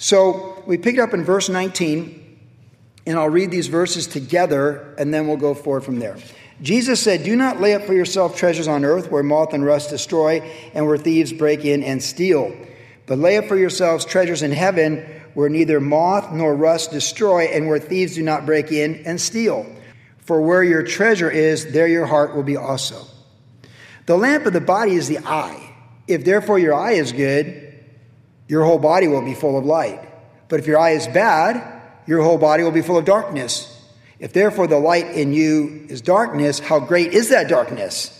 So we pick it up in verse 19, and I'll read these verses together, and then we'll go forward from there. Jesus said, Do not lay up for yourself treasures on earth where moth and rust destroy and where thieves break in and steal. But lay up for yourselves treasures in heaven where neither moth nor rust destroy and where thieves do not break in and steal. For where your treasure is, there your heart will be also. The lamp of the body is the eye. If therefore your eye is good, your whole body will be full of light. But if your eye is bad, your whole body will be full of darkness. If therefore the light in you is darkness, how great is that darkness?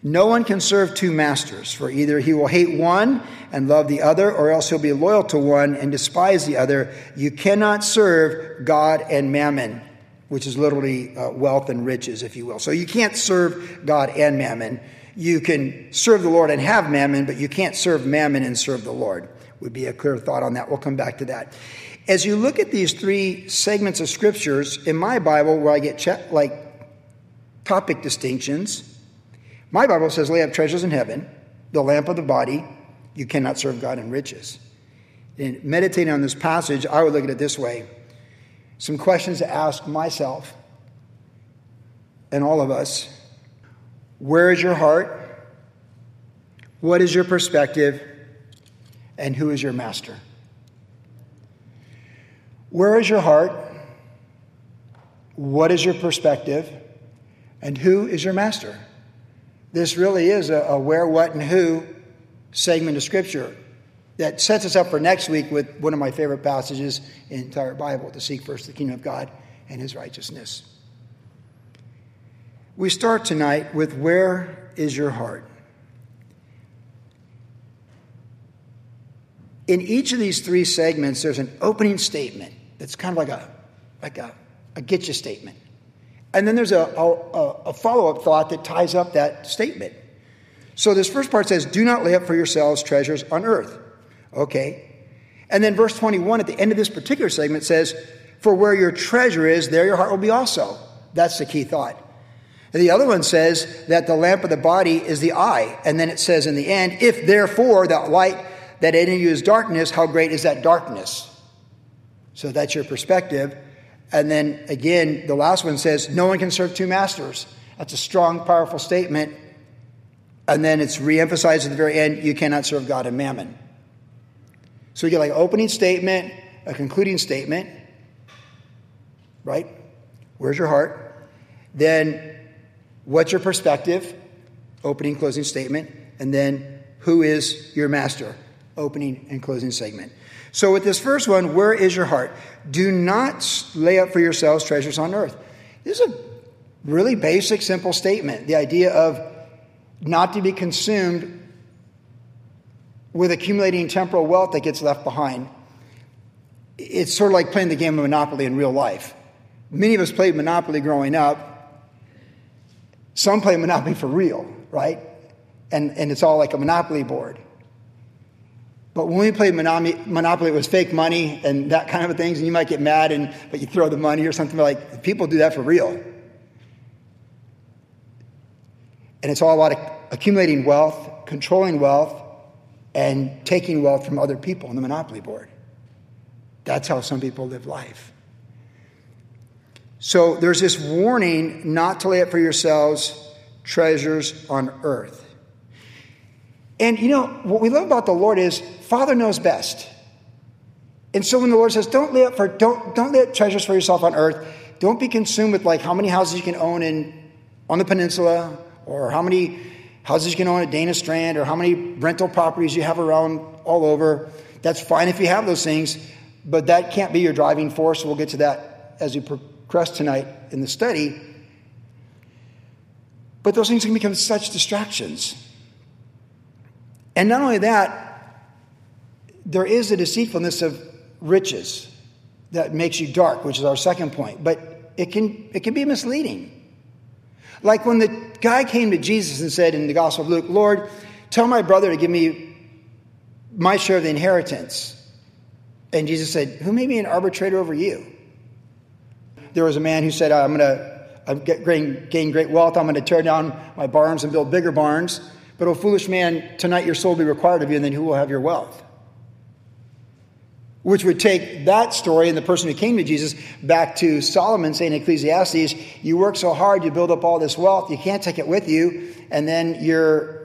No one can serve two masters, for either he will hate one and love the other, or else he'll be loyal to one and despise the other. You cannot serve God and mammon, which is literally uh, wealth and riches, if you will. So you can't serve God and mammon. You can serve the Lord and have mammon, but you can't serve mammon and serve the Lord. Would be a clear thought on that. We'll come back to that. As you look at these three segments of scriptures in my Bible, where I get like topic distinctions, my Bible says, lay up treasures in heaven, the lamp of the body. You cannot serve God in riches. In meditating on this passage, I would look at it this way some questions to ask myself and all of us Where is your heart? What is your perspective? And who is your master? Where is your heart? What is your perspective? And who is your master? This really is a, a, where, what, and who segment of Scripture that sets us up for next week with one of my favorite passages in the entire Bible to seek first the kingdom of God and his righteousness. We start tonight with Where is your heart? In each of these three segments, there's an opening statement that's kind of like a, like a, a get you statement. And then there's a, a, a follow up thought that ties up that statement. So this first part says, Do not lay up for yourselves treasures on earth. Okay. And then verse 21 at the end of this particular segment says, For where your treasure is, there your heart will be also. That's the key thought. And the other one says that the lamp of the body is the eye. And then it says in the end, If therefore that light that in you is darkness, how great is that darkness? So that's your perspective. And then again, the last one says, No one can serve two masters. That's a strong, powerful statement. And then it's reemphasized at the very end you cannot serve God and mammon. So you get like opening statement, a concluding statement, right? Where's your heart? Then what's your perspective? Opening, closing statement. And then who is your master? Opening and closing segment. So, with this first one, where is your heart? Do not lay up for yourselves treasures on earth. This is a really basic, simple statement. The idea of not to be consumed with accumulating temporal wealth that gets left behind. It's sort of like playing the game of Monopoly in real life. Many of us played Monopoly growing up. Some play Monopoly for real, right? And, and it's all like a Monopoly board. But when we played Monopoly, it was fake money and that kind of things, and you might get mad, and but you throw the money or something like. People do that for real, and it's all about accumulating wealth, controlling wealth, and taking wealth from other people on the Monopoly board. That's how some people live life. So there's this warning not to lay up for yourselves treasures on earth. And you know, what we love about the Lord is Father knows best. And so when the Lord says, don't lay up for don't don't lay up treasures for yourself on earth, don't be consumed with like how many houses you can own in on the peninsula, or how many houses you can own at Dana Strand, or how many rental properties you have around all over. That's fine if you have those things, but that can't be your driving force. We'll get to that as we progress tonight in the study. But those things can become such distractions. And not only that, there is a deceitfulness of riches that makes you dark, which is our second point. But it can, it can be misleading. Like when the guy came to Jesus and said in the Gospel of Luke, Lord, tell my brother to give me my share of the inheritance. And Jesus said, Who made me an arbitrator over you? There was a man who said, I'm going to gain great wealth. I'm going to tear down my barns and build bigger barns. But, O foolish man, tonight your soul will be required of you, and then who will have your wealth? Which would take that story and the person who came to Jesus back to Solomon saying in Ecclesiastes, you work so hard, you build up all this wealth, you can't take it with you, and then your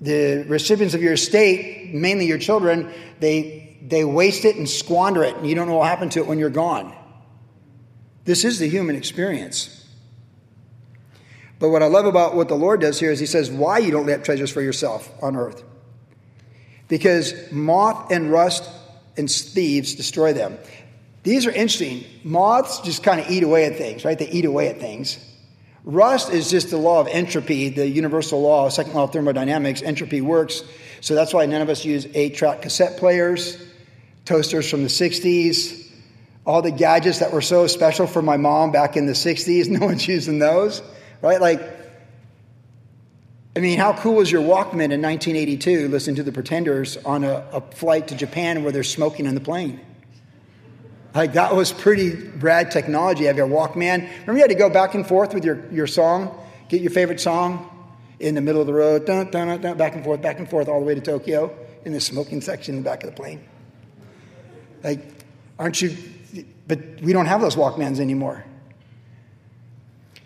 the recipients of your estate, mainly your children, they they waste it and squander it, and you don't know what happened to it when you're gone. This is the human experience. But what I love about what the Lord does here is He says, Why you don't lay up treasures for yourself on earth? Because moth and rust and thieves destroy them. These are interesting. Moths just kind of eat away at things, right? They eat away at things. Rust is just the law of entropy, the universal law, second law of thermodynamics. Entropy works. So that's why none of us use eight track cassette players, toasters from the 60s, all the gadgets that were so special for my mom back in the 60s. No one's using those, right? Like, I mean, how cool was your Walkman in 1982 listening to the Pretenders on a, a, flight to Japan where they're smoking on the plane? Like, that was pretty rad technology. Have your Walkman. Remember, you had to go back and forth with your, your song, get your favorite song in the middle of the road, dun, dun, dun, back and forth, back and forth, all the way to Tokyo in the smoking section in the back of the plane. Like, aren't you? But we don't have those Walkmans anymore.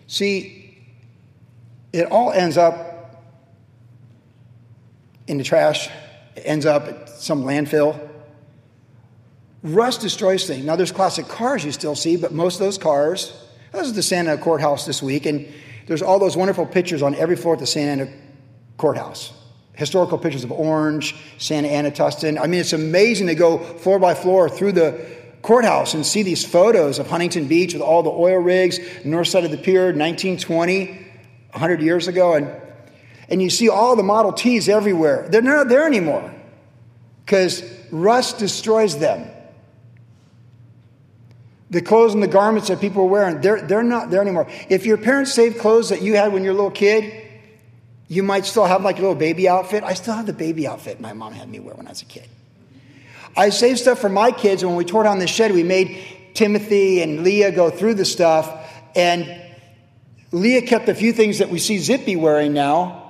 See, it all ends up in the trash, it ends up at some landfill. Rust destroys things. Now, there's classic cars you still see, but most of those cars, I was at the Santa Ana Courthouse this week, and there's all those wonderful pictures on every floor at the Santa Ana Courthouse. Historical pictures of Orange, Santa Ana, Tustin. I mean, it's amazing to go floor by floor through the courthouse and see these photos of Huntington Beach with all the oil rigs, north side of the pier, 1920, 100 years ago. And and you see all the Model Ts everywhere. They're not there anymore because rust destroys them. The clothes and the garments that people are wearing, they're, they're not there anymore. If your parents saved clothes that you had when you were a little kid, you might still have like a little baby outfit. I still have the baby outfit my mom had me wear when I was a kid. I saved stuff for my kids, and when we tore down the shed, we made Timothy and Leah go through the stuff. And Leah kept a few things that we see Zippy wearing now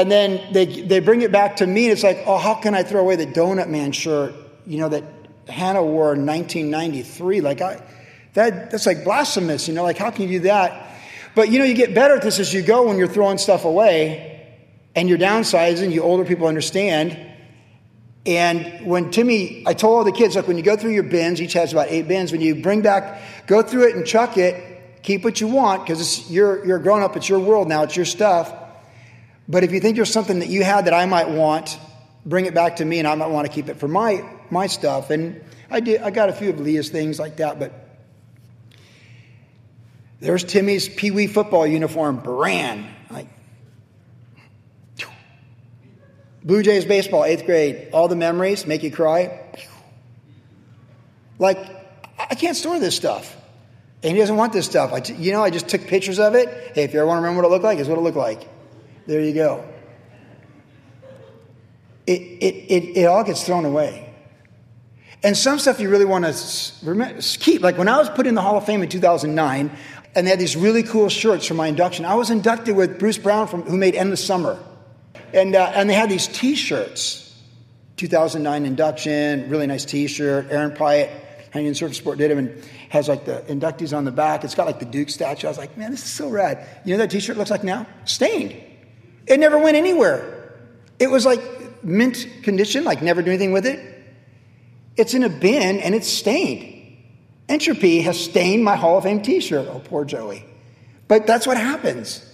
and then they, they bring it back to me, and it's like, oh, how can I throw away the Donut Man shirt, you know, that Hannah wore in 1993? Like, I, that, that's like blasphemous, you know, like, how can you do that? But, you know, you get better at this as you go when you're throwing stuff away and you're downsizing, you older people understand. And when Timmy, I told all the kids, look, when you go through your bins, each has about eight bins, when you bring back, go through it and chuck it, keep what you want, because you're, you're grown up, it's your world now, it's your stuff. But if you think there's something that you had that I might want, bring it back to me and I might want to keep it for my, my stuff. And I did, I got a few of Leah's things like that, but there's Timmy's Pee Wee football uniform, brand. Like, Blue Jays baseball, eighth grade. All the memories make you cry. Like, I can't store this stuff. And he doesn't want this stuff. I, you know, I just took pictures of it. Hey, if you ever want to remember what it looked like, it's what it looked like. There you go. It, it, it, it all gets thrown away. And some stuff you really want to keep. Like when I was put in the Hall of Fame in 2009, and they had these really cool shirts for my induction. I was inducted with Bruce Brown, from, who made Endless Summer. And, uh, and they had these t shirts 2009 induction, really nice t shirt. Aaron Pyatt, Huntington Surf Sport did them and has like the inductees on the back. It's got like the Duke statue. I was like, man, this is so rad. You know that t shirt looks like now? Stained. It never went anywhere. It was like mint condition, like never do anything with it. It's in a bin and it's stained. Entropy has stained my Hall of Fame t shirt. Oh, poor Joey. But that's what happens.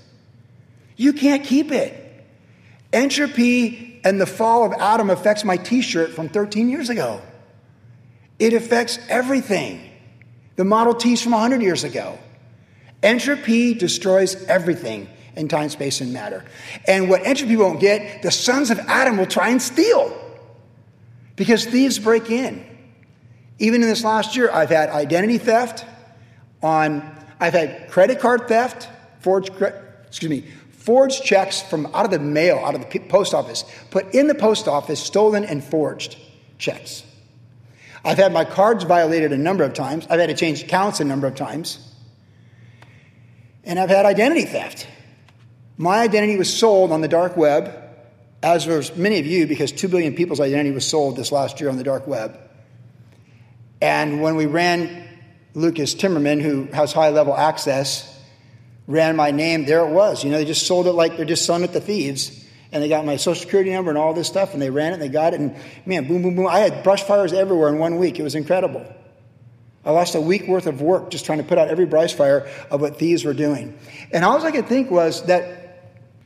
You can't keep it. Entropy and the fall of Adam affects my t shirt from 13 years ago. It affects everything. The Model Ts from 100 years ago. Entropy destroys everything in time, space, and matter. And what entropy won't get, the sons of Adam will try and steal because thieves break in. Even in this last year, I've had identity theft on, I've had credit card theft, forged, excuse me, forged checks from out of the mail, out of the post office, put in the post office, stolen and forged checks. I've had my cards violated a number of times. I've had to change accounts a number of times. And I've had identity theft. My identity was sold on the dark web, as was many of you, because 2 billion people's identity was sold this last year on the dark web. And when we ran Lucas Timmerman, who has high level access, ran my name, there it was. You know, they just sold it like they're just selling it to thieves. And they got my social security number and all this stuff, and they ran it and they got it. And man, boom, boom, boom. I had brush fires everywhere in one week. It was incredible. I lost a week worth of work just trying to put out every brush fire of what thieves were doing. And all I could think was that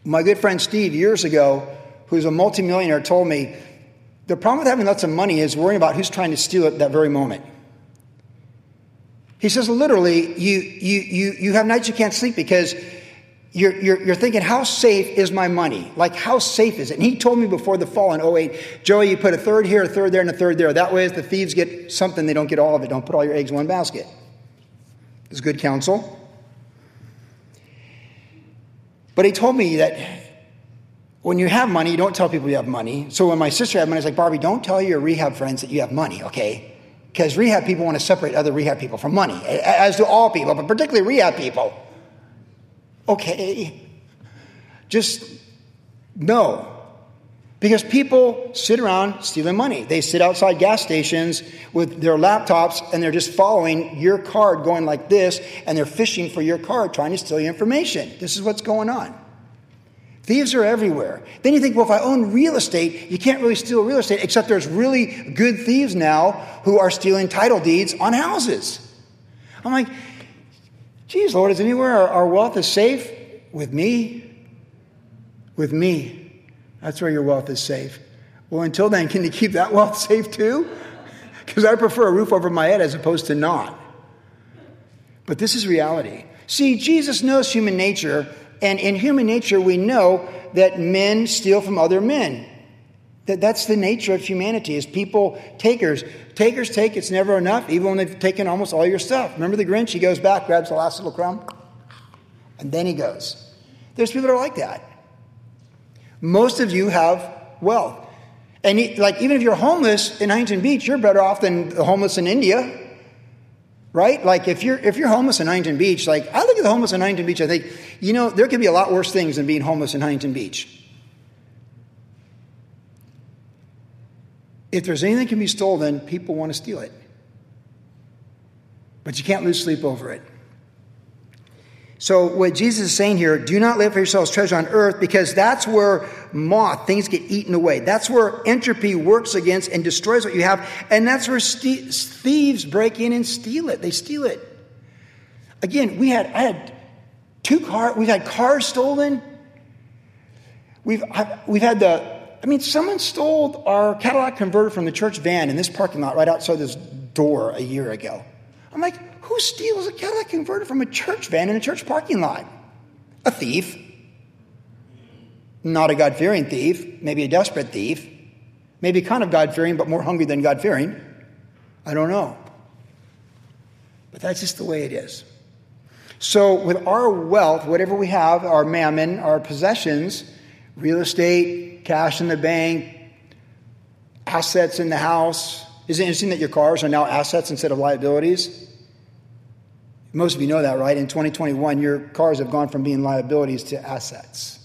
my good friend Steve, years ago, who's a multimillionaire, told me the problem with having lots of money is worrying about who's trying to steal it that very moment. He says literally, you, you, you, you have nights you can't sleep because you're, you're, you're thinking, how safe is my money? Like, how safe is it? And he told me before the fall in 08, Joey, you put a third here, a third there, and a third there. That way, if the thieves get something, they don't get all of it. Don't put all your eggs in one basket. It's good counsel. But he told me that when you have money, you don't tell people you have money. So when my sister had money, I was like, Barbie, don't tell your rehab friends that you have money, okay? Because rehab people want to separate other rehab people from money, as do all people, but particularly rehab people. Okay. Just no. Because people sit around stealing money. They sit outside gas stations with their laptops and they're just following your card going like this and they're fishing for your card trying to steal your information. This is what's going on. Thieves are everywhere. Then you think, well, if I own real estate, you can't really steal real estate, except there's really good thieves now who are stealing title deeds on houses. I'm like, geez, Lord, is anywhere our, our wealth is safe? With me? With me. That's where your wealth is safe. Well, until then, can you keep that wealth safe too? Because I prefer a roof over my head as opposed to not. But this is reality. See, Jesus knows human nature and in human nature, we know that men steal from other men. That that's the nature of humanity is people takers. Takers take, it's never enough, even when they've taken almost all your stuff. Remember the Grinch? He goes back, grabs the last little crumb, and then he goes. There's people that are like that. Most of you have wealth. And like even if you're homeless in Huntington Beach, you're better off than the homeless in India right? Like if you're if you're homeless in Huntington Beach, like I look at the homeless in Huntington Beach, I think, you know, there could be a lot worse things than being homeless in Huntington Beach. If there's anything that can be stolen, people want to steal it. But you can't lose sleep over it. So, what Jesus is saying here, do not live for yourselves treasure on earth because that's where moth, things get eaten away. That's where entropy works against and destroys what you have. And that's where st- thieves break in and steal it. They steal it. Again, we had, I had two cars, we've had cars stolen. We've, we've had the, I mean, someone stole our Cadillac converter from the church van in this parking lot right outside this door a year ago. I'm like, who steals a Cadillac converter from a church van in a church parking lot? A thief. Not a God fearing thief, maybe a desperate thief, maybe kind of God fearing, but more hungry than God fearing. I don't know. But that's just the way it is. So, with our wealth, whatever we have, our mammon, our possessions, real estate, cash in the bank, assets in the house. Is it interesting that your cars are now assets instead of liabilities? Most of you know that, right? In 2021, your cars have gone from being liabilities to assets.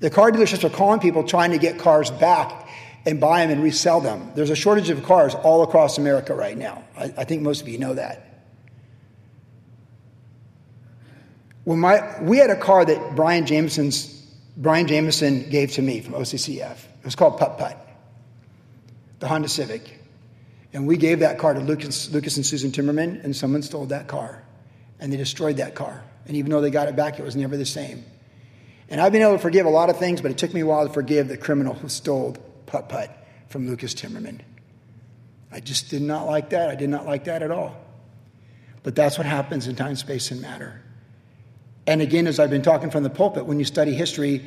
The car dealerships are calling people trying to get cars back and buy them and resell them. There's a shortage of cars all across America right now. I, I think most of you know that. When my, we had a car that Brian Jameson's, Brian Jameson gave to me from OCCF. It was called Putt Putt, the Honda Civic. And we gave that car to Lucas, Lucas and Susan Timmerman, and someone stole that car. And they destroyed that car. And even though they got it back, it was never the same. And I've been able to forgive a lot of things, but it took me a while to forgive the criminal who stole Putt Putt from Lucas Timmerman. I just did not like that. I did not like that at all. But that's what happens in time, space, and matter. And again, as I've been talking from the pulpit, when you study history,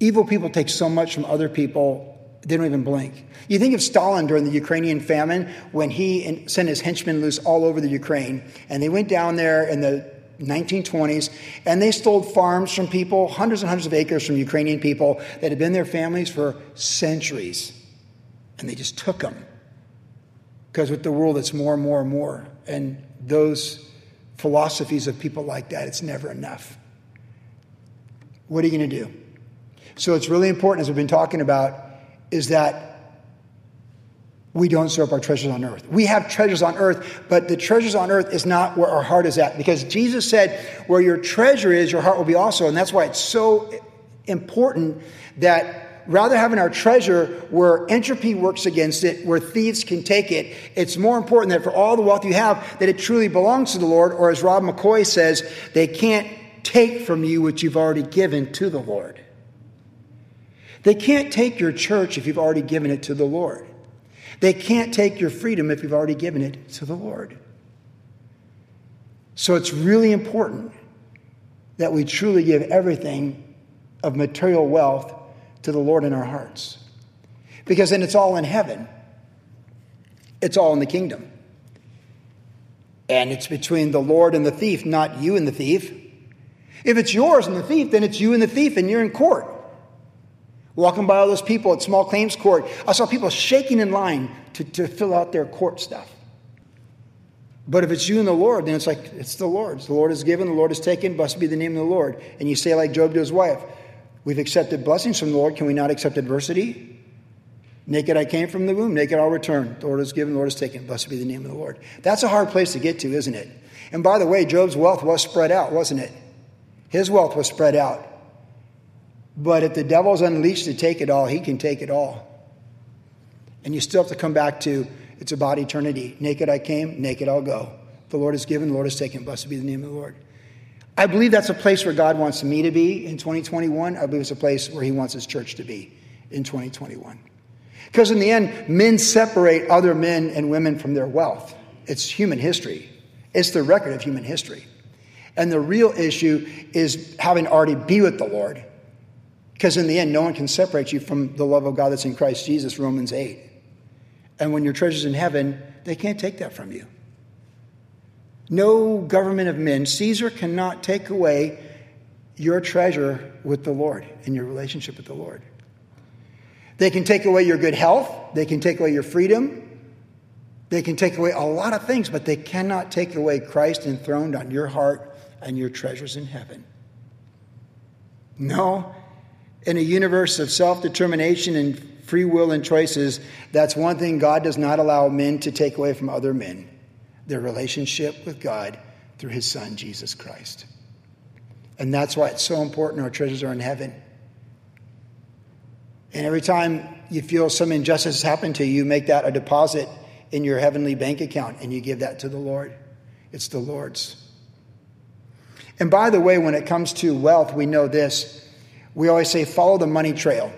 evil people take so much from other people they don't even blink. You think of Stalin during the Ukrainian famine when he sent his henchmen loose all over the Ukraine, and they went down there in the 1920s and they stole farms from people, hundreds and hundreds of acres from Ukrainian people that had been their families for centuries. And they just took them. Because with the world, it's more and more and more. And those philosophies of people like that, it's never enough. What are you going to do? So it's really important, as we've been talking about, is that we don't up our treasures on earth. We have treasures on earth, but the treasures on earth is not where our heart is at because Jesus said, Where your treasure is, your heart will be also. And that's why it's so important that rather having our treasure where entropy works against it, where thieves can take it, it's more important that for all the wealth you have, that it truly belongs to the Lord, or as Rob McCoy says, they can't take from you what you've already given to the Lord. They can't take your church if you've already given it to the Lord. They can't take your freedom if you've already given it to the Lord. So it's really important that we truly give everything of material wealth to the Lord in our hearts. Because then it's all in heaven, it's all in the kingdom. And it's between the Lord and the thief, not you and the thief. If it's yours and the thief, then it's you and the thief, and you're in court. Walking by all those people at small claims court, I saw people shaking in line to, to fill out their court stuff. But if it's you and the Lord, then it's like, it's the Lord's. The Lord has given, the Lord has taken, blessed be the name of the Lord. And you say, like Job to his wife, We've accepted blessings from the Lord. Can we not accept adversity? Naked I came from the womb, naked I'll return. The Lord has given, the Lord has taken. Blessed be the name of the Lord. That's a hard place to get to, isn't it? And by the way, Job's wealth was spread out, wasn't it? His wealth was spread out. But if the devil's unleashed to take it all, he can take it all. And you still have to come back to it's about eternity. Naked I came, naked I'll go. The Lord has given, the Lord has taken. Blessed be the name of the Lord. I believe that's a place where God wants me to be in 2021. I believe it's a place where He wants His church to be in 2021. Because in the end, men separate other men and women from their wealth. It's human history, it's the record of human history. And the real issue is having already be with the Lord because in the end, no one can separate you from the love of God that's in Christ Jesus, Romans 8. And when your treasure's in heaven, they can't take that from you. No government of men, Caesar cannot take away your treasure with the Lord and your relationship with the Lord. They can take away your good health, they can take away your freedom, they can take away a lot of things, but they cannot take away Christ enthroned on your heart and your treasures in heaven. No, in a universe of self determination and free will and choices, that's one thing God does not allow men to take away from other men their relationship with God through his son, Jesus Christ. And that's why it's so important our treasures are in heaven. And every time you feel some injustice happen to you, you make that a deposit in your heavenly bank account and you give that to the Lord. It's the Lord's. And by the way, when it comes to wealth, we know this we always say, follow the money trail.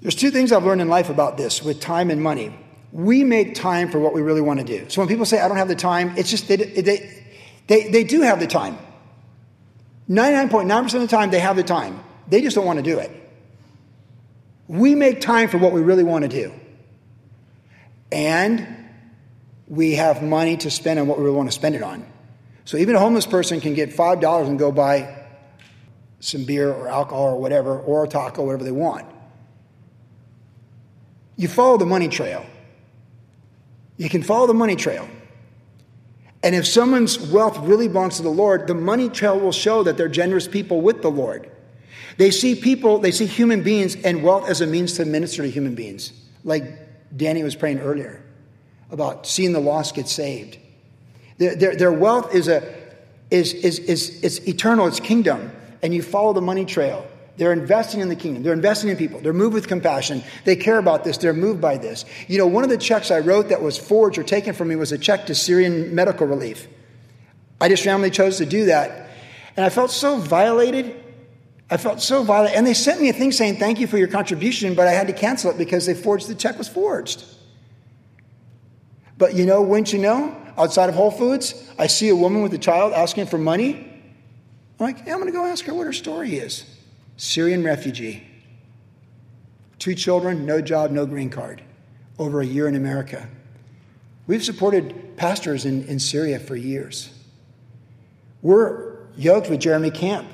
There's two things I've learned in life about this with time and money. We make time for what we really want to do. So when people say, I don't have the time, it's just they, they, they, they do have the time. 99.9% of the time, they have the time. They just don't want to do it. We make time for what we really want to do. And we have money to spend on what we really want to spend it on. So even a homeless person can get $5 and go buy some beer or alcohol or whatever, or a taco, whatever they want. You follow the money trail. You can follow the money trail. And if someone's wealth really belongs to the Lord, the money trail will show that they're generous people with the Lord. They see people, they see human beings and wealth as a means to minister to human beings, like Danny was praying earlier about seeing the lost get saved. Their, their, their wealth is, a, is, is, is, is eternal, it's kingdom and you follow the money trail. They're investing in the kingdom. They're investing in people. They're moved with compassion. They care about this. They're moved by this. You know, one of the checks I wrote that was forged or taken from me was a check to Syrian medical relief. I just randomly chose to do that. And I felt so violated. I felt so violated. And they sent me a thing saying, thank you for your contribution, but I had to cancel it because they forged the check was forged. But you know, wouldn't you know, outside of Whole Foods, I see a woman with a child asking for money I'm like, yeah, I'm going to go ask her what her story is. Syrian refugee. Two children, no job, no green card. Over a year in America. We've supported pastors in, in Syria for years. We're yoked with Jeremy Camp,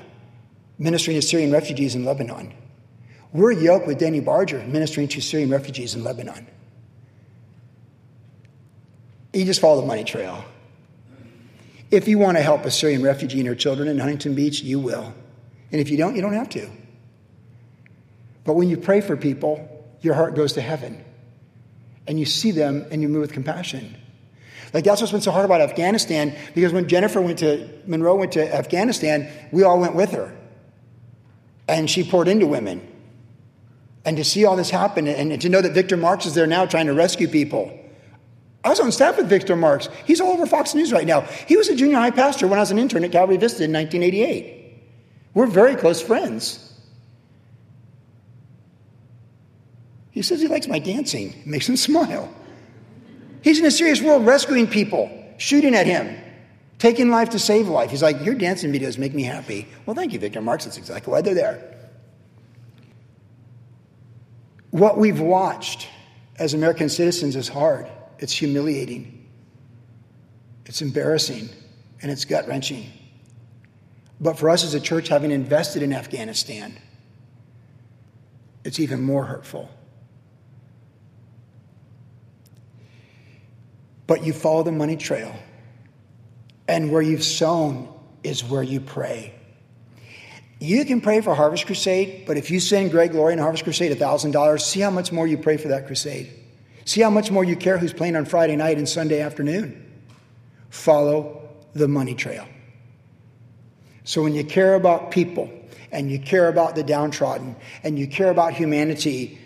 ministering to Syrian refugees in Lebanon. We're yoked with Danny Barger, ministering to Syrian refugees in Lebanon. You just follow the money trail. If you want to help a Syrian refugee and her children in Huntington Beach, you will. And if you don't, you don't have to. But when you pray for people, your heart goes to heaven. and you see them and you move with compassion. Like that's what's been so hard about Afghanistan because when Jennifer went to Monroe went to Afghanistan, we all went with her. And she poured into women. And to see all this happen and to know that Victor Marx is there now trying to rescue people. I was on staff with Victor Marx. He's all over Fox News right now. He was a junior high pastor when I was an intern at Calvary Vista in 1988. We're very close friends. He says he likes my dancing. It makes him smile. He's in a serious world rescuing people, shooting at him, taking life to save life. He's like, Your dancing videos make me happy. Well, thank you, Victor Marx. That's exactly why they're there. What we've watched as American citizens is hard, it's humiliating, it's embarrassing, and it's gut wrenching. But for us as a church, having invested in Afghanistan, it's even more hurtful. But you follow the money trail. And where you've sown is where you pray. You can pray for Harvest Crusade, but if you send Greg Laurie and Harvest Crusade $1,000, see how much more you pray for that crusade. See how much more you care who's playing on Friday night and Sunday afternoon. Follow the money trail. So when you care about people and you care about the downtrodden and you care about humanity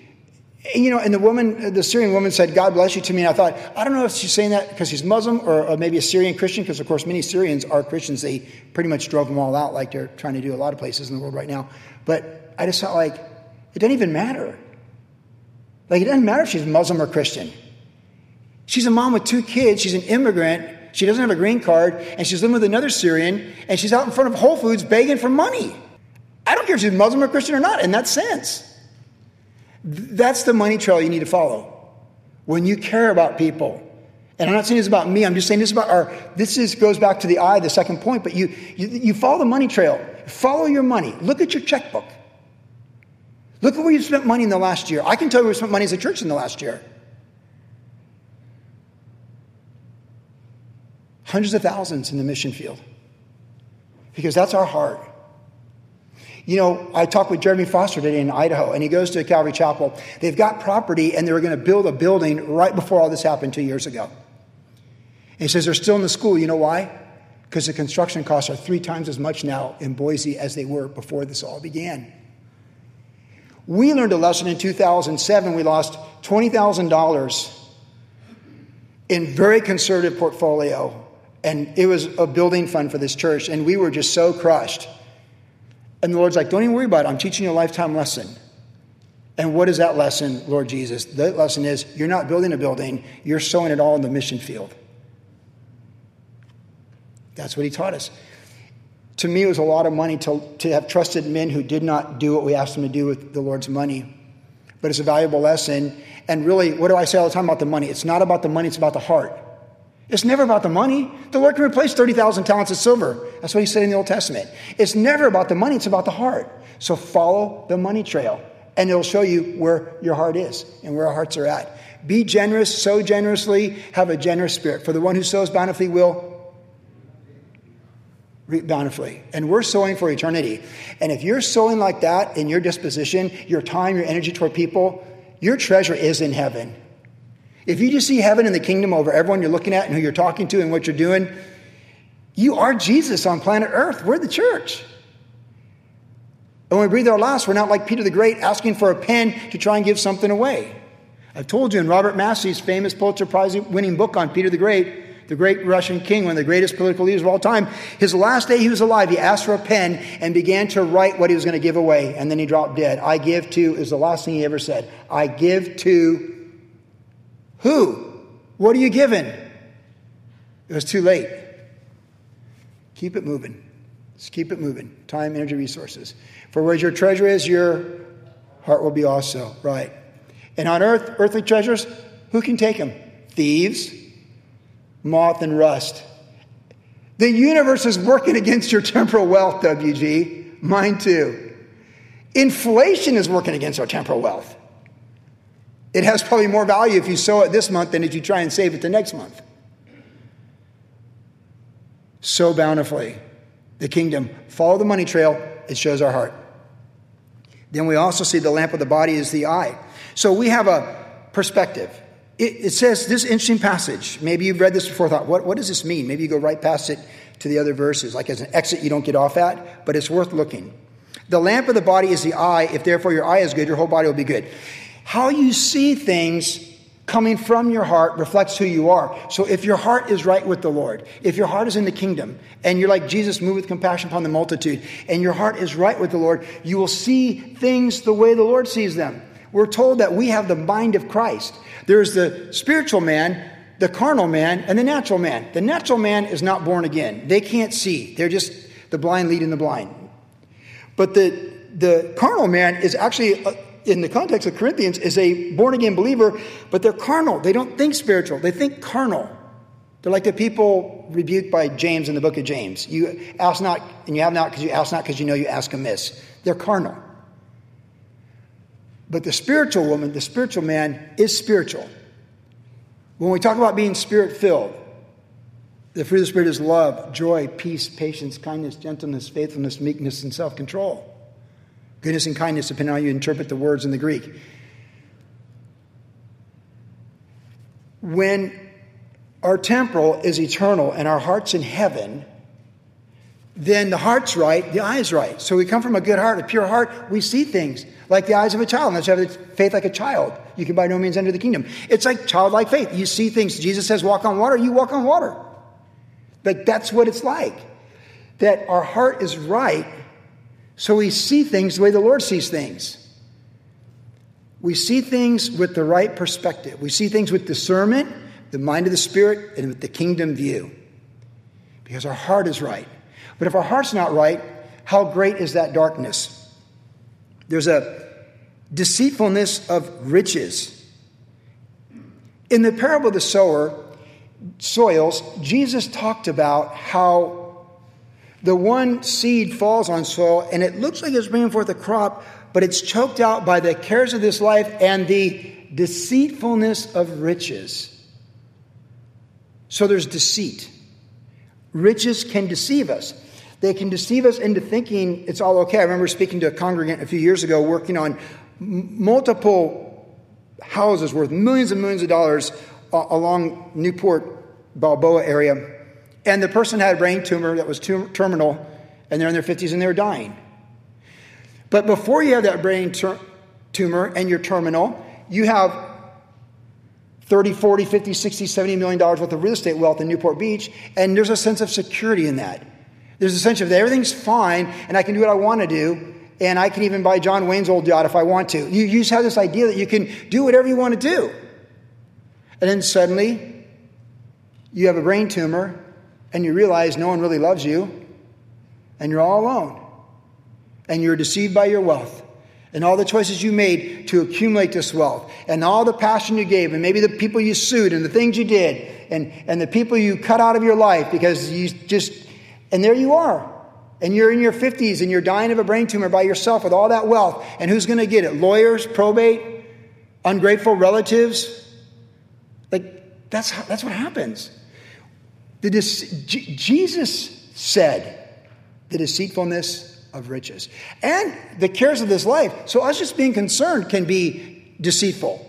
you know, and the woman, the Syrian woman said, God bless you to me. And I thought, I don't know if she's saying that because she's Muslim or, or maybe a Syrian Christian, because of course many Syrians are Christians. They pretty much drove them all out like they're trying to do a lot of places in the world right now. But I just felt like, it doesn't even matter. Like, it doesn't matter if she's Muslim or Christian. She's a mom with two kids. She's an immigrant. She doesn't have a green card. And she's living with another Syrian. And she's out in front of Whole Foods begging for money. I don't care if she's Muslim or Christian or not in that sense. That's the money trail you need to follow. When you care about people, and I'm not saying this about me, I'm just saying this about our, this is, goes back to the eye, the second point, but you, you, you follow the money trail. Follow your money. Look at your checkbook. Look at where you spent money in the last year. I can tell you where we spent money as a church in the last year. Hundreds of thousands in the mission field. Because that's our heart. You know, I talked with Jeremy Foster today in Idaho, and he goes to Calvary Chapel. They've got property, and they were going to build a building right before all this happened two years ago. And he says they're still in the school. You know why? Because the construction costs are three times as much now in Boise as they were before this all began. We learned a lesson in 2007. We lost $20,000 in very conservative portfolio, and it was a building fund for this church, and we were just so crushed. And the Lord's like, don't even worry about it. I'm teaching you a lifetime lesson. And what is that lesson, Lord Jesus? The lesson is you're not building a building, you're sowing it all in the mission field. That's what he taught us. To me, it was a lot of money to, to have trusted men who did not do what we asked them to do with the Lord's money. But it's a valuable lesson. And really, what do I say all the time about the money? It's not about the money, it's about the heart. It's never about the money. The Lord can replace 30,000 talents of silver. That's what he said in the Old Testament. It's never about the money, it's about the heart. So follow the money trail, and it'll show you where your heart is and where our hearts are at. Be generous, sow generously, have a generous spirit. For the one who sows bountifully will reap bountifully. And we're sowing for eternity. And if you're sowing like that in your disposition, your time, your energy toward people, your treasure is in heaven. If you just see heaven and the kingdom over everyone you're looking at and who you're talking to and what you're doing, you are Jesus on planet Earth. We're the church. And when we breathe our last, we're not like Peter the Great asking for a pen to try and give something away. I've told you in Robert Massie's famous Pulitzer Prize winning book on Peter the Great, the great Russian king, one of the greatest political leaders of all time, his last day he was alive, he asked for a pen and began to write what he was going to give away, and then he dropped dead. I give to, is the last thing he ever said. I give to who? What are you giving? It was too late. Keep it moving. Just keep it moving. Time, energy, resources. For where your treasure is, your heart will be also. Right. And on earth, earthly treasures, who can take them? Thieves, moth, and rust. The universe is working against your temporal wealth, WG. Mine too. Inflation is working against our temporal wealth. It has probably more value if you sow it this month than if you try and save it the next month. So bountifully, the kingdom. Follow the money trail, it shows our heart. Then we also see the lamp of the body is the eye. So we have a perspective. It, it, says this interesting passage. Maybe you've read this before, thought, what, what does this mean? Maybe you go right past it to the other verses, like as an exit you don't get off at, but it's worth looking. The lamp of the body is the eye. If therefore your eye is good, your whole body will be good. How you see things coming from your heart reflects who you are. So if your heart is right with the Lord, if your heart is in the kingdom, and you're like Jesus, moved with compassion upon the multitude, and your heart is right with the Lord, you will see things the way the Lord sees them. We're told that we have the mind of Christ. There's the spiritual man, the carnal man, and the natural man. The natural man is not born again. They can't see. They're just the blind leading the blind. But the, the carnal man is actually, uh, in the context of Corinthians, is a born again believer, but they're carnal. They don't think spiritual, they think carnal. They're like the people rebuked by James in the book of James. You ask not, and you have not because you ask not because you know you ask amiss. They're carnal. But the spiritual woman, the spiritual man, is spiritual. When we talk about being spirit filled, the fruit of the Spirit is love, joy, peace, patience, kindness, gentleness, faithfulness, meekness, and self control. Goodness and kindness, depending on how you interpret the words in the Greek. When our temporal is eternal and our heart's in heaven, then the heart's right, the eye's right. So we come from a good heart, a pure heart, we see things like the eyes of a child. You have faith like a child, you can by no means enter the kingdom. It's like childlike faith. You see things. Jesus says, walk on water, you walk on water. But that's what it's like. That our heart is right, so we see things the way the Lord sees things. We see things with the right perspective. We see things with discernment, the mind of the Spirit, and with the kingdom view. Because our heart is right. But if our heart's not right, how great is that darkness? There's a deceitfulness of riches. In the parable of the sower, soils, Jesus talked about how the one seed falls on soil and it looks like it's bringing forth a crop, but it's choked out by the cares of this life and the deceitfulness of riches. So there's deceit. Riches can deceive us. They can deceive us into thinking it's all okay. I remember speaking to a congregant a few years ago working on multiple houses worth millions and millions of dollars uh, along Newport Balboa area. And the person had a brain tumor that was tum- terminal, and they're in their 50s and they're dying. But before you have that brain ter- tumor and you're terminal, you have 30, 40, 50, 60, 70 million dollars worth of real estate wealth in Newport Beach, and there's a sense of security in that. There's a sense of that everything's fine, and I can do what I want to do, and I can even buy John Wayne's old yacht if I want to. You, you just have this idea that you can do whatever you want to do. And then suddenly, you have a brain tumor, and you realize no one really loves you, and you're all alone. And you're deceived by your wealth, and all the choices you made to accumulate this wealth, and all the passion you gave, and maybe the people you sued, and the things you did, and, and the people you cut out of your life because you just and there you are. And you're in your 50s and you're dying of a brain tumor by yourself with all that wealth. And who's going to get it? Lawyers, probate, ungrateful relatives? Like, that's, how, that's what happens. The J- Jesus said the deceitfulness of riches and the cares of this life. So, us just being concerned can be deceitful.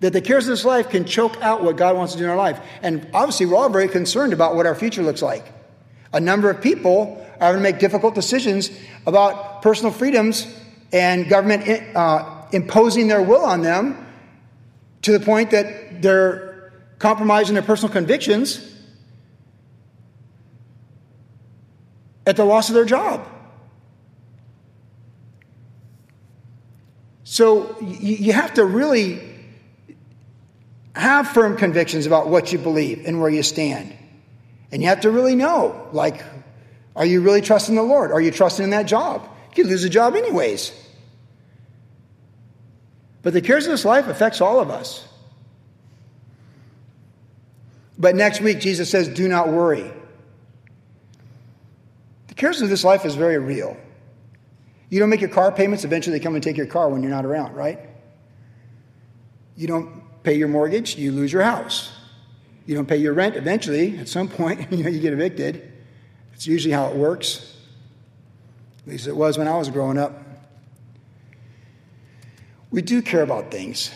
That the cares of this life can choke out what God wants to do in our life. And obviously, we're all very concerned about what our future looks like. A number of people are going to make difficult decisions about personal freedoms and government uh, imposing their will on them to the point that they're compromising their personal convictions at the loss of their job. So you have to really have firm convictions about what you believe and where you stand. And you have to really know, like, are you really trusting the Lord? Are you trusting in that job? You lose a job anyways. But the cares of this life affects all of us. But next week, Jesus says, do not worry. The cares of this life is very real. You don't make your car payments, eventually they come and take your car when you're not around, right? You don't pay your mortgage, you lose your house. You don't pay your rent eventually, at some point, you know, you get evicted. It's usually how it works. At least it was when I was growing up. We do care about things.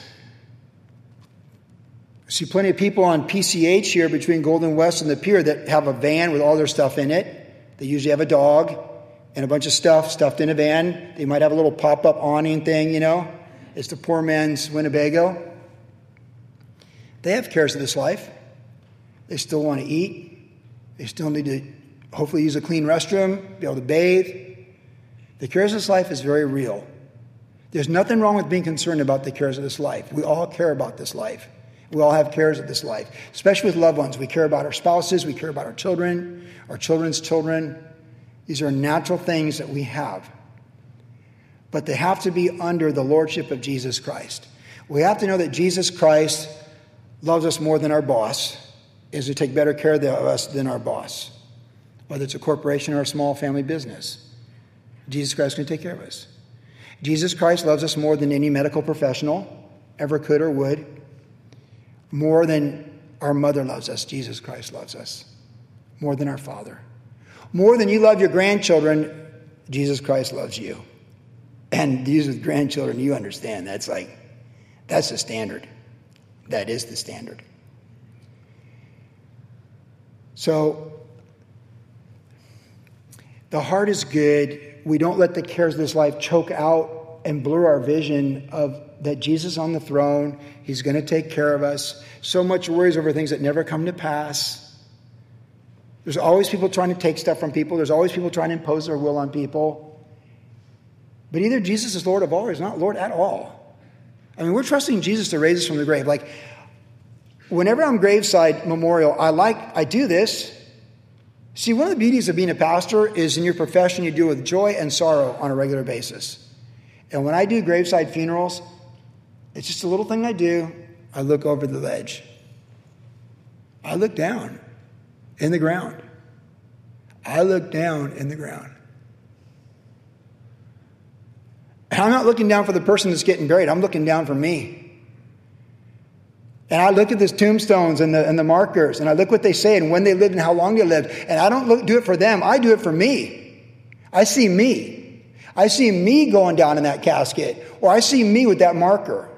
I see plenty of people on PCH here between Golden West and the pier that have a van with all their stuff in it. They usually have a dog and a bunch of stuff stuffed in a van. They might have a little pop up awning thing, you know. It's the poor man's Winnebago. They have cares of this life. They still want to eat. They still need to hopefully use a clean restroom, be able to bathe. The cares of this life is very real. There's nothing wrong with being concerned about the cares of this life. We all care about this life. We all have cares of this life, especially with loved ones. We care about our spouses, we care about our children, our children's children. These are natural things that we have. But they have to be under the lordship of Jesus Christ. We have to know that Jesus Christ loves us more than our boss, is to take better care of us than our boss, whether it's a corporation or a small family business. Jesus Christ can take care of us. Jesus Christ loves us more than any medical professional ever could or would. More than our mother loves us, Jesus Christ loves us. More than our father. More than you love your grandchildren, Jesus Christ loves you. And these with grandchildren, you understand that's like, that's the standard. That is the standard. So, the heart is good. We don't let the cares of this life choke out and blur our vision of that Jesus on the throne. He's going to take care of us. So much worries over things that never come to pass. There's always people trying to take stuff from people. There's always people trying to impose their will on people. But either Jesus is Lord of all or he's not Lord at all. I mean, we're trusting Jesus to raise us from the grave. Like, whenever I'm graveside memorial, I like, I do this. See, one of the beauties of being a pastor is in your profession, you deal with joy and sorrow on a regular basis. And when I do graveside funerals, it's just a little thing I do. I look over the ledge. I look down in the ground. I look down in the ground. And I'm not looking down for the person that's getting buried, I'm looking down for me. And I look at these tombstones and the, and the markers, and I look what they say and when they lived and how long they lived. And I don't look, do it for them, I do it for me. I see me. I see me going down in that casket, or I see me with that marker.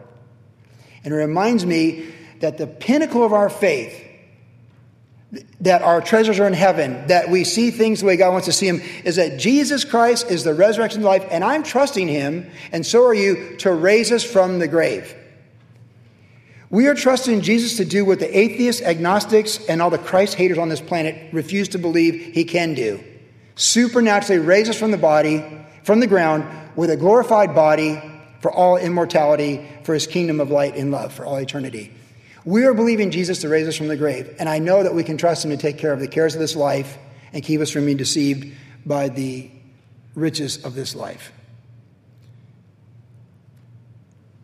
And it reminds me that the pinnacle of our faith, that our treasures are in heaven, that we see things the way God wants to see them, is that Jesus Christ is the resurrection life, and I'm trusting Him, and so are you, to raise us from the grave. We are trusting Jesus to do what the atheists, agnostics, and all the Christ haters on this planet refuse to believe he can do. Supernaturally raise us from the body, from the ground, with a glorified body for all immortality, for his kingdom of light and love for all eternity. We are believing Jesus to raise us from the grave, and I know that we can trust him to take care of the cares of this life and keep us from being deceived by the riches of this life.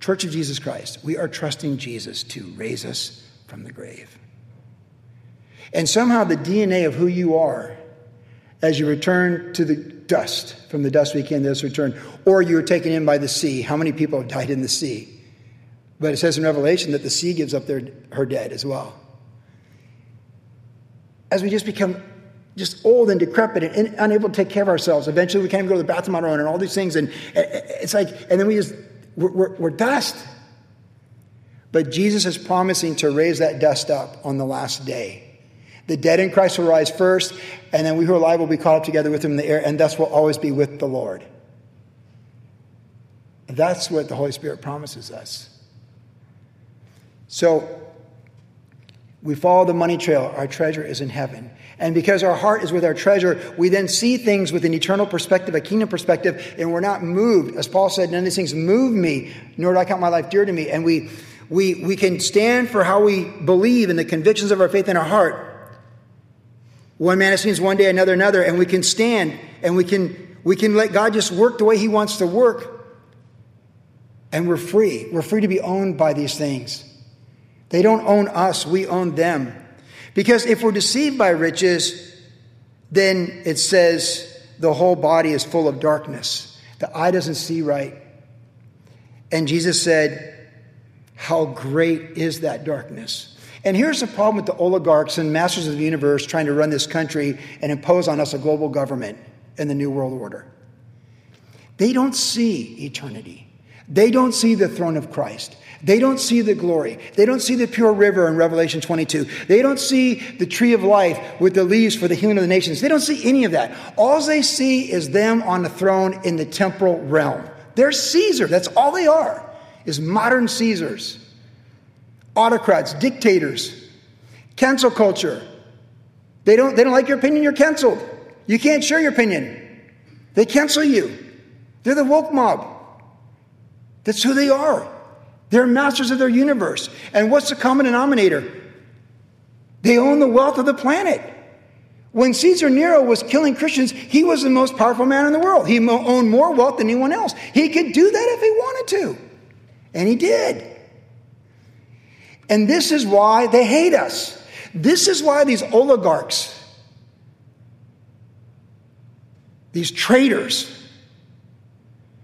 Church of Jesus Christ, we are trusting Jesus to raise us from the grave. And somehow the DNA of who you are as you return to the dust, from the dust we came, to this return, or you are taken in by the sea. How many people have died in the sea? But it says in Revelation that the sea gives up their, her dead as well. As we just become just old and decrepit and unable to take care of ourselves, eventually we can't even go to the bathroom on our own and all these things. And it's like, and then we just we're, we're, we're dust. But Jesus is promising to raise that dust up on the last day. The dead in Christ will rise first, and then we who are alive will be caught up together with him in the air, and thus will always be with the Lord. That's what the Holy Spirit promises us. So, we follow the money trail. Our treasure is in heaven. And because our heart is with our treasure, we then see things with an eternal perspective, a kingdom perspective, and we're not moved. As Paul said, none of these things move me, nor do I count my life dear to me. And we, we, we can stand for how we believe in the convictions of our faith in our heart. One man esteems one day, another another, and we can stand and we can, we can let God just work the way he wants to work. And we're free. We're free to be owned by these things. They don't own us, we own them. Because if we're deceived by riches, then it says the whole body is full of darkness. The eye doesn't see right. And Jesus said, How great is that darkness? And here's the problem with the oligarchs and masters of the universe trying to run this country and impose on us a global government and the New World Order. They don't see eternity. They don't see the throne of Christ. They don't see the glory. They don't see the pure river in Revelation 22. They don't see the tree of life with the leaves for the healing of the nations. They don't see any of that. All they see is them on the throne in the temporal realm. They're Caesar. That's all they are, is modern Caesars. Autocrats, dictators, cancel culture. They don't, they don't like your opinion, you're canceled. You can't share your opinion. They cancel you. They're the woke mob. That's who they are. They're masters of their universe. And what's the common denominator? They own the wealth of the planet. When Caesar Nero was killing Christians, he was the most powerful man in the world. He owned more wealth than anyone else. He could do that if he wanted to. And he did. And this is why they hate us. This is why these oligarchs, these traitors,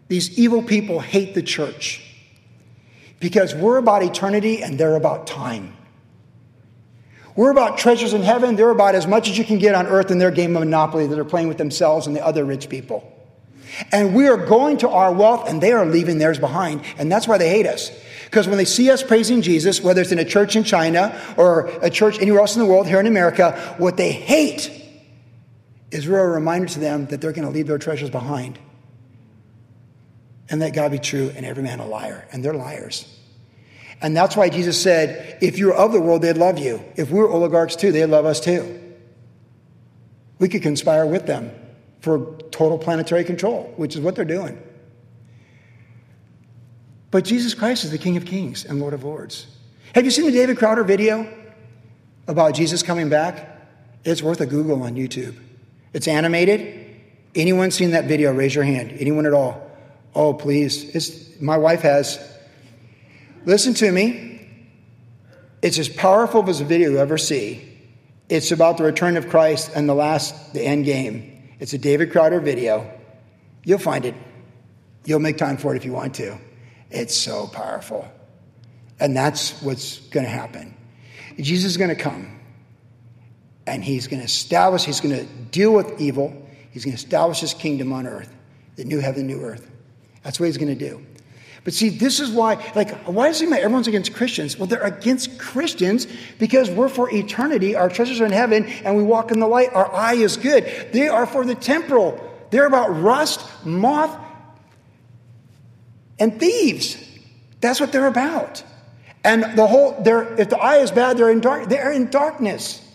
these evil people hate the church because we're about eternity and they're about time. We're about treasures in heaven, they're about as much as you can get on earth in their game of Monopoly that they're playing with themselves and the other rich people. And we are going to our wealth and they are leaving theirs behind. And that's why they hate us. Because when they see us praising Jesus, whether it's in a church in China or a church anywhere else in the world, here in America, what they hate is we're a reminder to them that they're going to leave their treasures behind and let God be true and every man a liar. And they're liars. And that's why Jesus said, if you're of the world, they'd love you. If we're oligarchs too, they'd love us too. We could conspire with them for total planetary control, which is what they're doing. But Jesus Christ is the King of Kings and Lord of Lords. Have you seen the David Crowder video about Jesus coming back? It's worth a Google on YouTube. It's animated. Anyone seen that video? Raise your hand. Anyone at all? Oh, please. It's, my wife has. Listen to me. It's as powerful as a video you ever see. It's about the return of Christ and the last, the end game. It's a David Crowder video. You'll find it. You'll make time for it if you want to. It's so powerful. And that's what's going to happen. Jesus is going to come and he's going to establish, he's going to deal with evil. He's going to establish his kingdom on earth, the new heaven, new earth. That's what he's going to do. But see, this is why, like, why does it mean everyone's against Christians? Well, they're against Christians because we're for eternity. Our treasures are in heaven and we walk in the light. Our eye is good. They are for the temporal. They're about rust, moth, and thieves. That's what they're about. And the whole, they're, if the eye is bad, they're in dark, they're in darkness.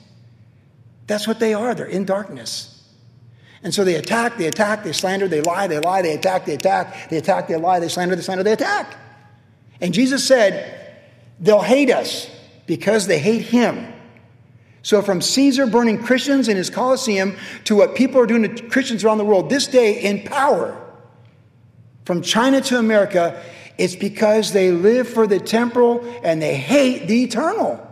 That's what they are. They're in darkness. And so they attack, they attack, they slander, they lie, they lie, they attack, they attack, they attack, they lie, they slander, they slander, they attack. And Jesus said, they'll hate us because they hate him. So, from Caesar burning Christians in his Colosseum to what people are doing to Christians around the world this day in power, from China to America, it's because they live for the temporal and they hate the eternal.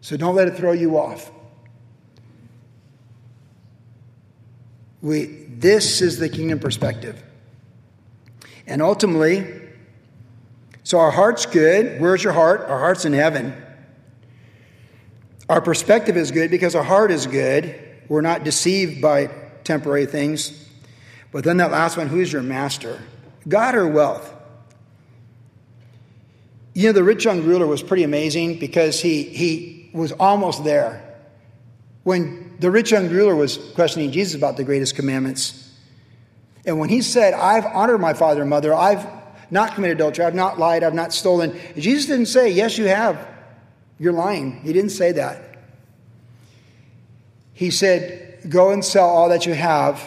So, don't let it throw you off. We, this is the kingdom perspective. And ultimately, so our heart's good. Where's your heart? Our heart's in heaven. Our perspective is good because our heart is good. We're not deceived by temporary things. But then that last one who's your master? God or wealth? You know, the rich young ruler was pretty amazing because he, he was almost there. When the rich young ruler was questioning Jesus about the greatest commandments. And when he said, I've honored my father and mother, I've not committed adultery, I've not lied, I've not stolen, Jesus didn't say, Yes, you have. You're lying. He didn't say that. He said, Go and sell all that you have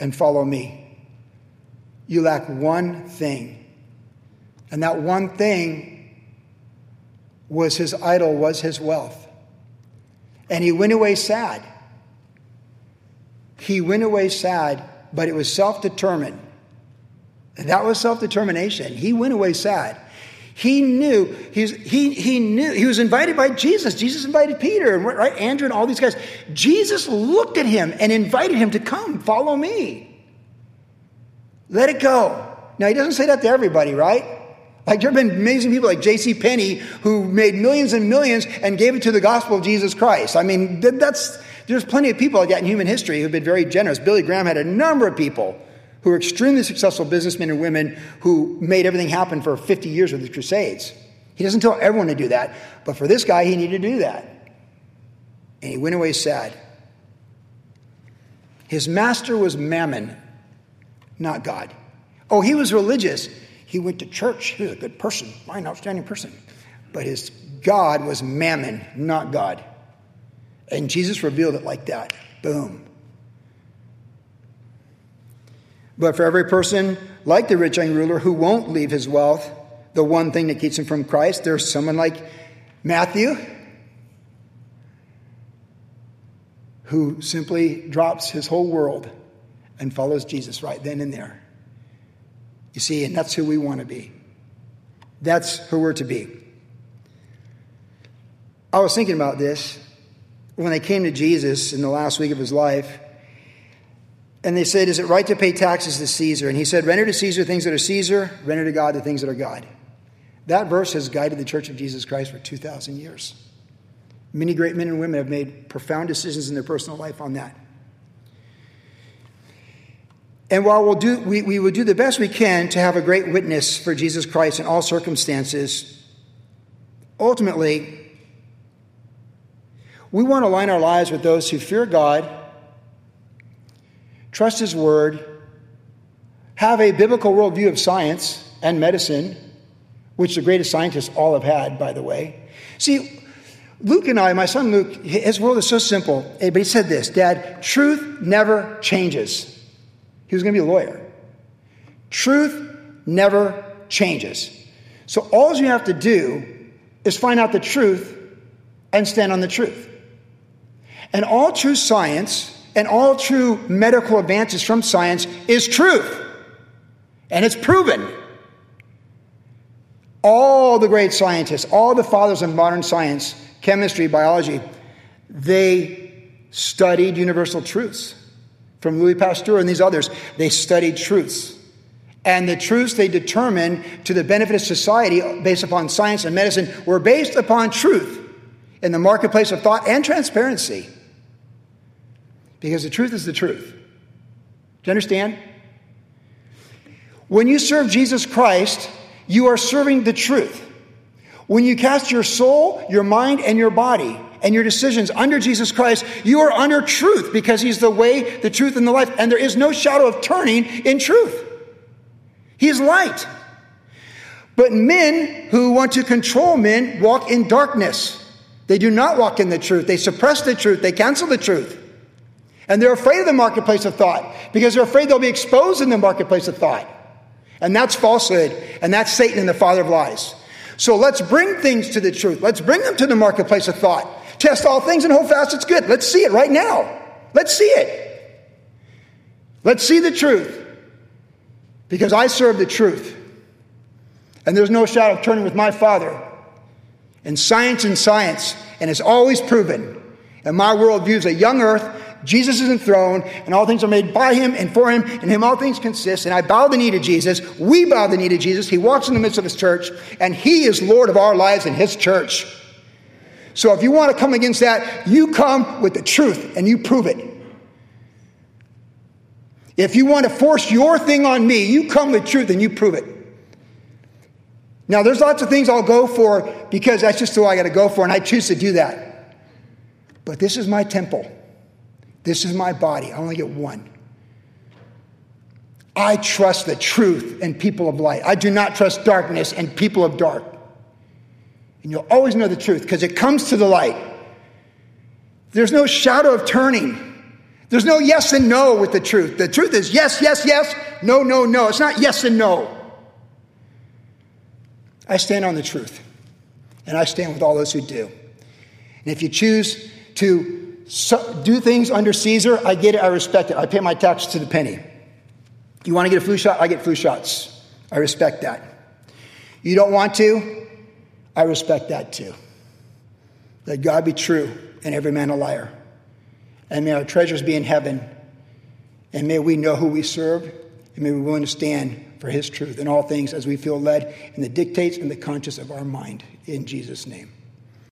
and follow me. You lack one thing. And that one thing was his idol, was his wealth. And he went away sad. He went away sad, but it was self determined. That was self determination. He went away sad. He knew he, he, he knew he was invited by Jesus. Jesus invited Peter and right Andrew and all these guys. Jesus looked at him and invited him to come follow me. Let it go. Now he doesn't say that to everybody, right? Like there have been amazing people like J.C. Penney who made millions and millions and gave it to the gospel of Jesus Christ. I mean, that's there's plenty of people like that in human history who've been very generous. Billy Graham had a number of people who are extremely successful businessmen and women who made everything happen for 50 years with the Crusades. He doesn't tell everyone to do that, but for this guy, he needed to do that. And he went away sad. His master was Mammon, not God. Oh, he was religious. He went to church. He was a good person, fine, outstanding person. But his God was Mammon, not God. And Jesus revealed it like that. Boom. But for every person like the rich young ruler who won't leave his wealth, the one thing that keeps him from Christ, there's someone like Matthew who simply drops his whole world and follows Jesus right then and there. You see, and that's who we want to be. That's who we're to be. I was thinking about this when they came to Jesus in the last week of his life. And they said, Is it right to pay taxes to Caesar? And he said, Render to Caesar things that are Caesar, render to God the things that are God. That verse has guided the Church of Jesus Christ for 2,000 years. Many great men and women have made profound decisions in their personal life on that. And while we'll do, we, we will do the best we can to have a great witness for Jesus Christ in all circumstances, ultimately, we want to align our lives with those who fear God, trust His Word, have a biblical worldview of science and medicine, which the greatest scientists all have had, by the way. See, Luke and I, my son Luke, his world is so simple, but he said this Dad, truth never changes. He was going to be a lawyer. Truth never changes. So all you have to do is find out the truth and stand on the truth. And all true science and all true medical advances from science is truth. And it's proven. All the great scientists, all the fathers of modern science, chemistry, biology, they studied universal truths from Louis Pasteur and these others. They studied truths. And the truths they determined to the benefit of society based upon science and medicine were based upon truth in the marketplace of thought and transparency. Because the truth is the truth. Do you understand? When you serve Jesus Christ, you are serving the truth. When you cast your soul, your mind, and your body and your decisions under Jesus Christ, you are under truth because He's the way, the truth, and the life. And there is no shadow of turning in truth. He is light. But men who want to control men walk in darkness. They do not walk in the truth. They suppress the truth. They cancel the truth. And they're afraid of the marketplace of thought because they're afraid they'll be exposed in the marketplace of thought. And that's falsehood. And that's Satan and the father of lies. So let's bring things to the truth. Let's bring them to the marketplace of thought. Test all things and hold fast it's good. Let's see it right now. Let's see it. Let's see the truth. Because I serve the truth. And there's no shadow of turning with my Father. And science and science, and it's always proven. And my worldview is a young earth. Jesus is enthroned, and all things are made by him and for him, and him all things consist. And I bow the knee to Jesus. We bow the knee to Jesus. He walks in the midst of his church, and he is Lord of our lives in his church. So if you want to come against that, you come with the truth and you prove it. If you want to force your thing on me, you come with truth and you prove it. Now, there's lots of things I'll go for because that's just who I got to go for, and I choose to do that. But this is my temple. This is my body. I only get one. I trust the truth and people of light. I do not trust darkness and people of dark. And you'll always know the truth because it comes to the light. There's no shadow of turning. There's no yes and no with the truth. The truth is yes, yes, yes, no, no, no. It's not yes and no. I stand on the truth, and I stand with all those who do. And if you choose to do things under Caesar, I get it, I respect it. I pay my taxes to the penny. You want to get a flu shot? I get flu shots. I respect that. You don't want to? I respect that too. Let God be true and every man a liar. And may our treasures be in heaven. And may we know who we serve. And may we be willing to stand for his truth in all things as we feel led in the dictates and the conscience of our mind. In Jesus' name.